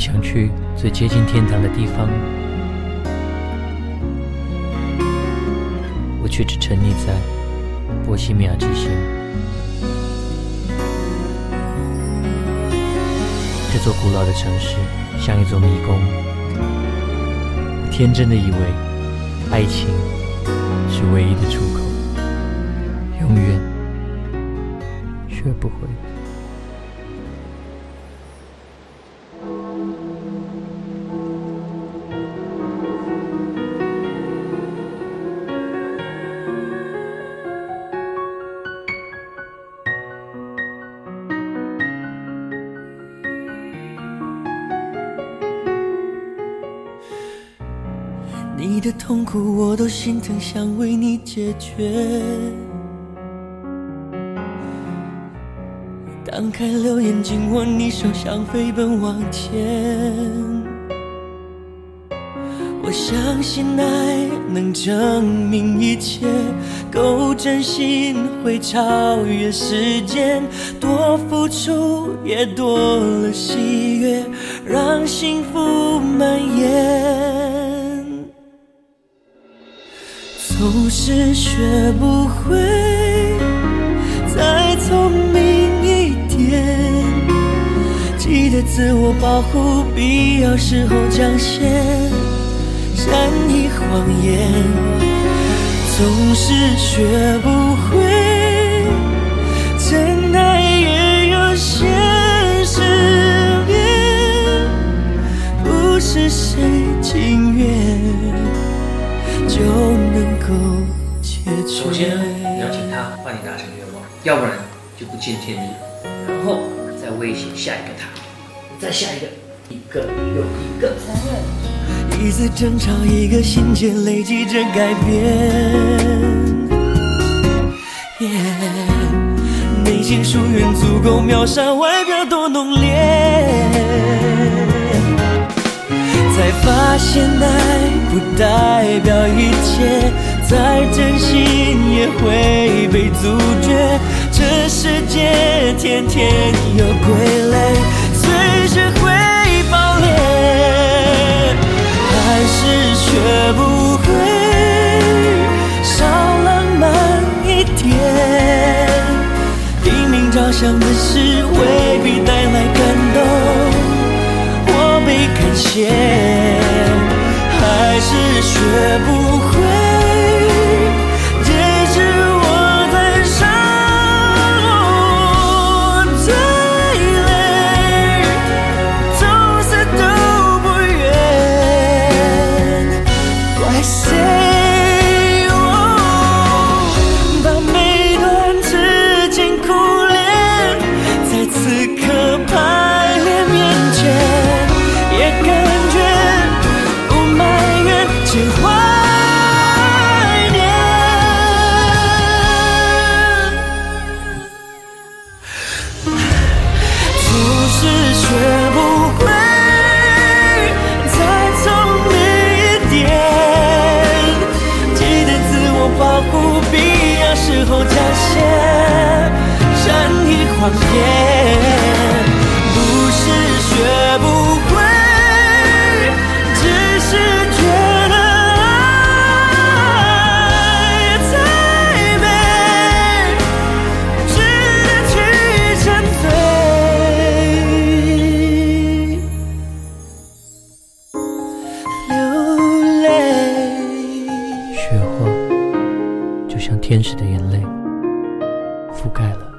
想去最接近天堂的地方，我却只沉溺在波西米亚之心。这座古老的城市像一座迷宫，天真的以为爱情是唯一的出口，你的痛苦我都心疼，想为你解决。当开留言，紧握你手，想飞奔往前。我相信爱能证明一切，够真心会超越时间，多付出也多了喜悦，让幸福蔓延。是学不会再聪明一点，记得自我保护，必要时候讲些善意谎言。总是学不会要不然就不见天日。然后再威胁下一个他，再下一个，一个又一个。一次争吵，一个心结，累积着改变。内心疏远足够秒杀外表多浓烈。才发现爱不代表一切，再真心也会被阻绝。世界天天有傀儡，随时会爆裂，还是学不会少浪漫一点。拼命着想的事，未必带来感动。我被感谢，还是学不会。言不是学不会，只是觉得爱太美，值得去沉醉，流泪。雪花就像天使的眼泪，覆盖了。